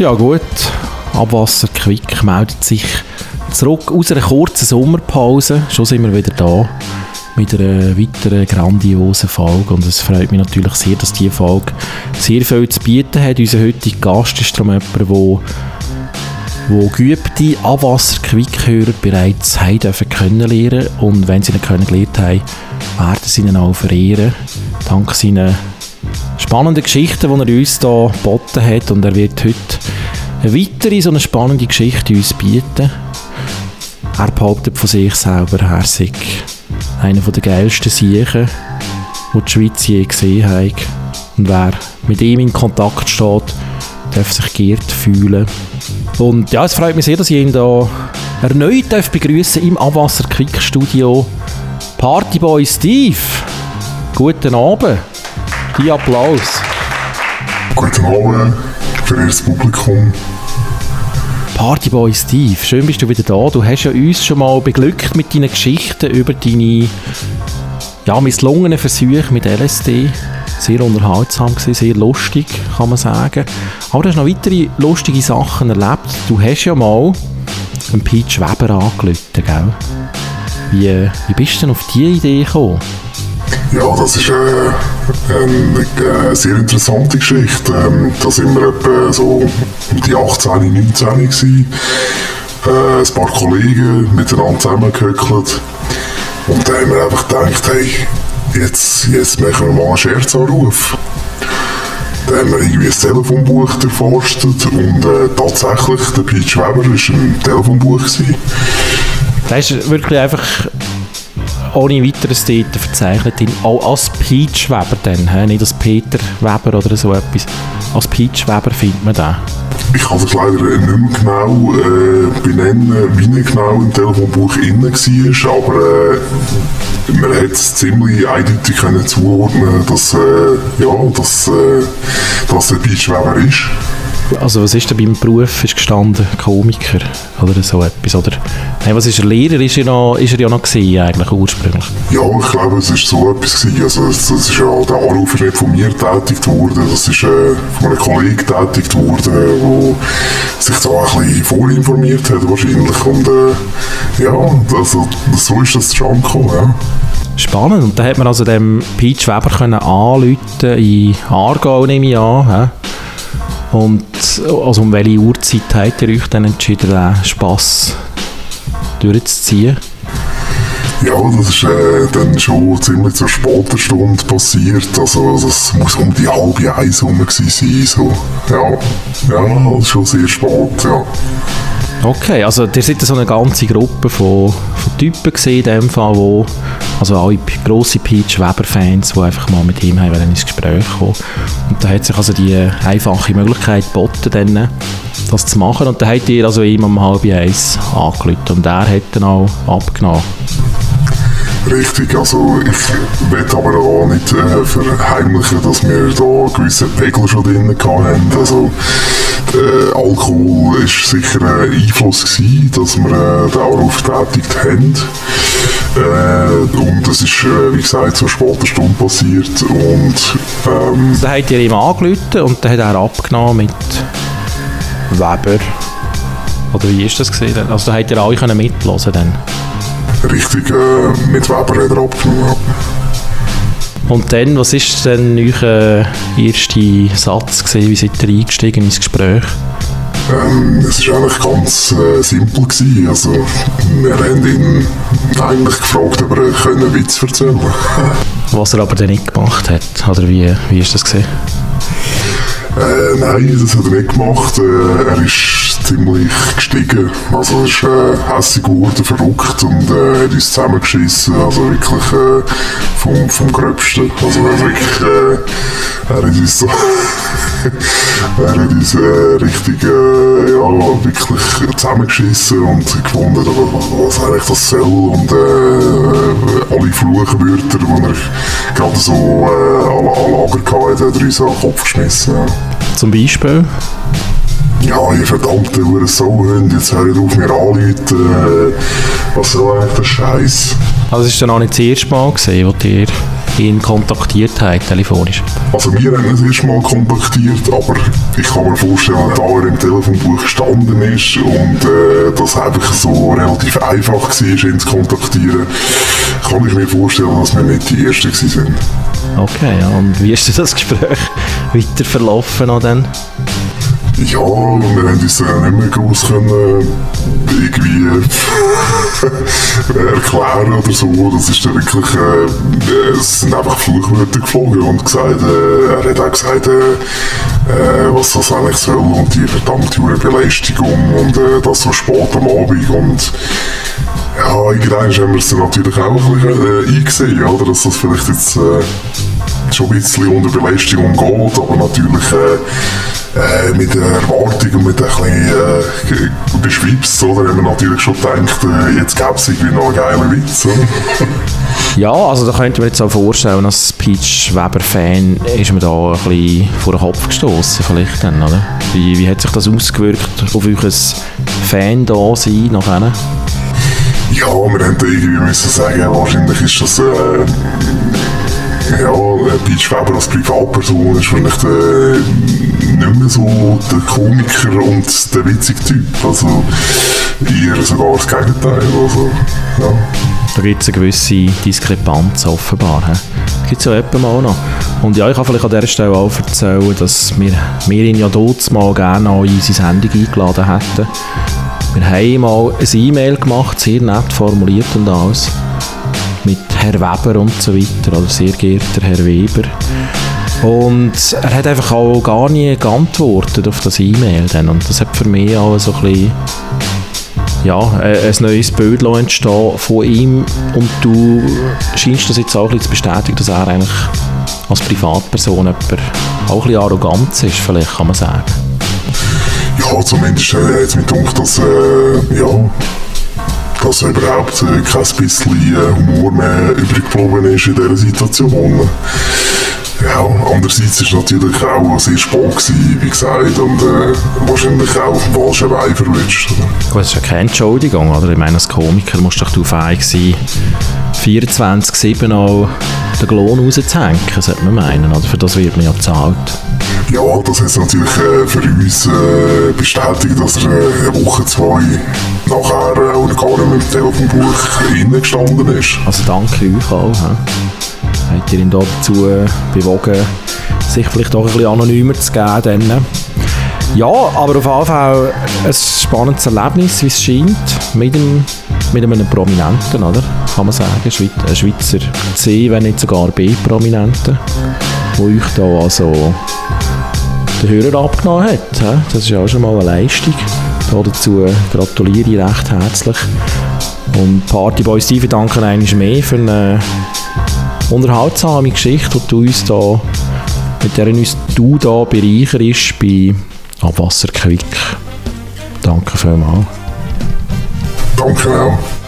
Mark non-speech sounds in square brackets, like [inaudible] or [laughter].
Ja gut, Abwasser Quick meldet sich zurück aus einer kurzen Sommerpause. Schon sind wir wieder da mit einer weiteren grandiosen Folge und es freut mich natürlich sehr, dass diese Folge sehr viel zu bieten hat. Unser heutiger Gast ist darum jemand, der wo geübte Abwasser-Quickhörer bereits haben dürfen kennenlernen und wenn sie ihn kennengelernt haben, werden sie ihn auch verehren. Dank seinen spannenden Geschichten, die er uns hier geboten hat und er wird heute eine weitere so eine spannende Geschichte uns bieten. Er behauptet von sich selber, er sei einer der geilsten Siechen, die die Schweiz je gesehen hat. Und wer mit ihm in Kontakt steht, darf sich geehrt fühlen. Und ja, es freut mich sehr, dass ich ihn hier erneut begrüßen im Abwasser Quick Studio. Partyboy Steve, guten Abend. Die Applaus. Guten Abend, verehrtes Publikum. Partyboy Steve, schön bist du wieder da. Du hast ja uns schon mal beglückt mit deinen Geschichten über deine ja, misslungenen Versuche mit LSD. Sehr unterhaltsam gewesen, sehr lustig, kann man sagen. Aber du hast noch weitere lustige Sachen erlebt. Du hast ja mal einen Pete Weber angelötet, gell? Wie, wie bist du denn auf diese Idee gekommen? Ja, das ist äh, eine, eine, sehr interessante Geschichte. Ähm, da sind wir etwa so um die 18, 19 gewesen. Äh, ein paar Kollegen miteinander zusammengehöckelt. Und da haben wir einfach gedacht, hey, jetzt, jetzt machen wir mal einen Scherzanruf. Dann haben wir irgendwie ein Telefonbuch erforscht und äh, tatsächlich, der Pete Weber war ein Telefonbuch. Gewesen. Das ist wirklich einfach ohne weiteres dort verzeichnet, auch als Peach Weber dann, he? nicht als Peter Weber oder so etwas. Als Peach Weber findet man den. Ich kann es leider nicht mehr genau äh, benennen, wie er genau im Telefonbuch innen war, aber äh, man hat es ziemlich eindeutig können zuordnen, dass, äh, ja, dass, äh, dass er Peach Weber ist. Also was ist denn beim Beruf ist gestanden? Komiker oder so etwas? Oder, nein, was ist er? Lehrer ist er, noch, ist er ja noch gewesen, eigentlich ursprünglich. Ja, ich glaube, es ist so etwas gewesen. Also das, das ist ja, der Anruf ist nicht von mir tätigt worden, das ist äh, von einem Kollegen tätigt worden, der sich da ein bisschen vorinformiert hat wahrscheinlich. Und äh, ja, also, so ist das zustande gekommen, ja. Spannend. Und da hat man also dem Peach Weber können anrufen in Aargau, nehme ich an. Und also um welche Uhrzeit habt ihr euch dann entschieden, den Spass durchzuziehen? Ja, das ist äh, dann schon ziemlich zur späten Stunde passiert. Also das muss um die halbe eins herum sein. So. Ja, ja, das ist schon sehr spät, ja. Okay, also ihr seid so eine ganze Gruppe von, von Typen gesehen in dem Fall, wo also alle grosse Peach Weber-Fans, die einfach mal mit ihm haben ins Gespräch kommen. Und da hat sich also die einfache Möglichkeit geboten, dann, das zu machen. Und da hat ihr also ihm um halb eins angerufen und er hat dann auch abgenommen. Richtig, also ich will aber auch nicht äh, verheimlichen, dass wir da gewisse Pegel schon drin hatten. Also äh, Alkohol war sicher ein Einfluss gewesen, dass wir äh, den Anruf getätigt haben. Äh, und das ist, äh, wie gesagt, zur später Stunde passiert. Und, ähm, dann habt ihr ihm angerufen und dann hat er abgenommen mit Weber. Oder wie ist das gesehen? Also da habt ihr alle können mitlosen dann? Richtig, äh, mit Weber hat er abgenommen. Und dann, was war denn euer erster Satz gewesen? Wie seid ihr eingestiegen ins Gespräch? Ähm, es war eigentlich ganz äh, simpel. Gewesen. Also, wir haben ihn eigentlich gefragt, ob er einen Witz erzählen [laughs] Was er aber dann nicht gemacht hat, oder wie, wie ist das gesehen? Äh, nein, das hat er nicht gemacht. Äh, er ist ziemlich gestiegen. Also er ist äh, hässig geworden, verrückt und äh, hat uns zusammengeschissen. Also wirklich äh, vom, vom Gröbsten. Also wirklich, äh, er hat uns so... [laughs] er hat uns äh, richtig, äh, ja, wirklich zusammengeschissen und gefunden, was eigentlich das soll und äh, alle Fluchwörter, die er gerade so äh, an Lager hatte, hat er uns an den Kopf geschmissen. Ja. Zum Beispiel? Ja, ihr verdammte Uhr Sauhunde, jetzt hört auf mir anrufen. Äh, was soll eigentlich der Scheiß? Also, es war dann auch nicht das erste Mal, gewesen, wo ihr ihn kontaktiert haben, telefonisch? Also wir haben ihn das erste Mal kontaktiert, aber ich kann mir vorstellen, da er im Telefonbuch gestanden ist und äh, das einfach so relativ einfach war, ihn zu kontaktieren, kann ich mir vorstellen, dass wir nicht die Ersten waren. Okay, ja. und wie ist das Gespräch [laughs] weiter verlaufen dann? Ja, wir haben uns äh, nicht mehr groß können irgendwie [laughs] erklären oder so. Das ist dann wirklich, äh, es sind einfach Fluchwörter geflogen und gesagt, äh, er hat auch gesagt, äh, äh was das eigentlich soll und die verdammte Belästigung und äh, das so spät am Abend und ja, irgendwann haben wir es dann natürlich auch ein bisschen äh, eingesehen, oder? dass das vielleicht jetzt äh, schon ein bisschen unter Belästigung geht, aber natürlich äh, mit der Erwartung und mit ein bisschen äh, beschwipst, oder? Haben wir natürlich schon gedacht, äh, jetzt gäbe es irgendwie noch einen geilen Witz, oder? [laughs] Ja, also da könnte man jetzt auch vorstellen, als Peach Weber-Fan ist man da ein bisschen vor den Kopf gestoßen vielleicht dann, oder? Wie, wie hat sich das ausgewirkt auf euch Fan da sein nachher? Ja, wir haben irgendwie müssen sagen, wahrscheinlich ist das äh, ja, Peach als Privatperson ist vielleicht äh, nicht mehr so der Komiker und der witzige Typ. Also eher sogar das Gegenteil. Also, ja. Da gibt es eine gewisse Diskrepanz offenbar. Gibt es ja etwa mal noch. Und ja, ich kann vielleicht an dieser Stelle auch erzählen, dass wir, wir ihn ja dort mal gerne an unsere Sendung eingeladen hätten. Wir haben mal ein E-Mail gemacht, sehr nett formuliert und alles Herr Weber und so weiter, also sehr geehrter Herr Weber. Und er hat einfach auch gar nie geantwortet auf das E-Mail und das hat für mich auch so ein bisschen ja, ein neues Bild entstehen von ihm und du scheinst das jetzt auch ein zu bestätigen, dass er eigentlich als Privatperson jemand auch ein bisschen arrogant ist, vielleicht kann man sagen. Ja, zumindest äh, es mich gedacht, dass äh, ja, dass überhaupt äh, kein bisschen äh, Humor mehr übrig geblieben ist in dieser Situation. Ja, andererseits war es natürlich auch sehr gewesen, wie gesagt, und äh, wahrscheinlich auch auf dem falschen Bein verwünscht. Das ist ja keine Entschuldigung, oder? Ich meine, als Komiker musst du doch fähig sein, 24-7 auch den Lohn rauszuhängen, sollte man meinen, oder? Für das wird man ja bezahlt. Ja, das hat natürlich äh, für uns äh, bestätigt, dass er äh, eine Woche, zwei nachher äh, auch gar nicht mehr im Telefonbuch innen gestanden ist. Also danke euch auch. He? Habt ihr ihn dazu bewogen, sich vielleicht auch ein bisschen anonymer zu geben? Dann? Ja, aber auf jeden Fall ein spannendes Erlebnis, wie es scheint, mit, dem, mit einem Prominenten, oder? Kann man sagen, ein Schweizer C, wenn nicht sogar B-Prominenten, wo euch da also den Hörer abgenommen hat. Das ist ja auch schon mal eine Leistung. Dazu gratuliere ich recht herzlich. Und Partyboy Steve danken einmal mehr für eine unterhaltsame Geschichte, die du uns da, mit der uns du da bereicherst bei Abwasserquick. Danke vielmals. Danke auch.